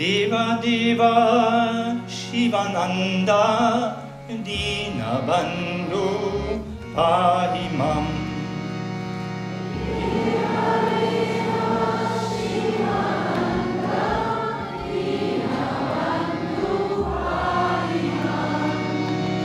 Deva Deva Shivananda Dinabandhu Pahimam.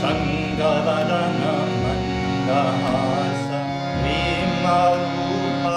Chandavadana Mandahasa Vimarupa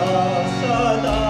Tiravasadana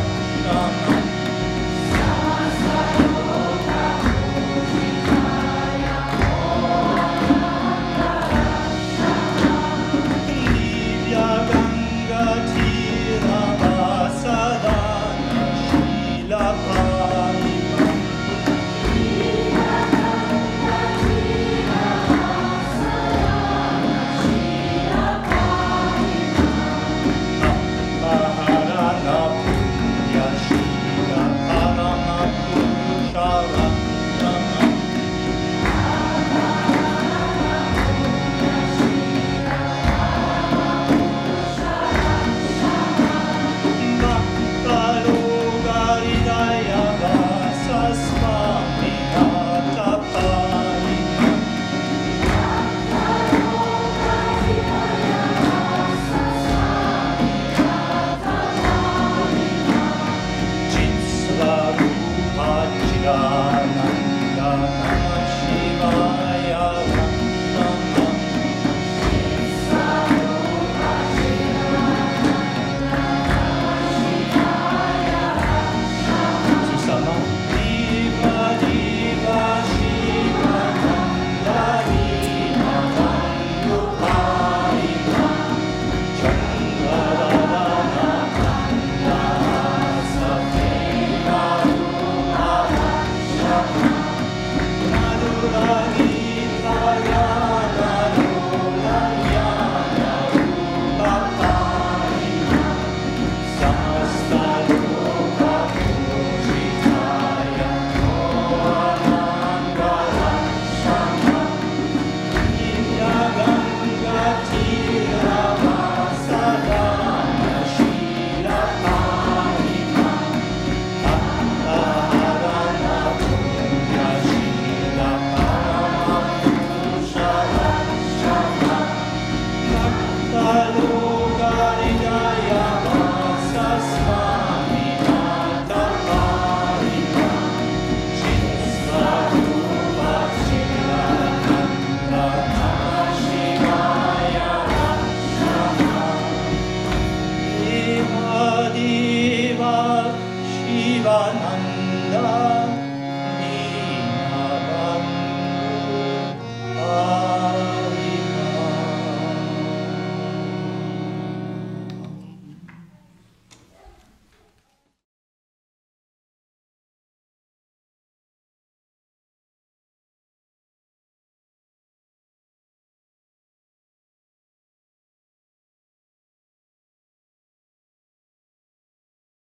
love.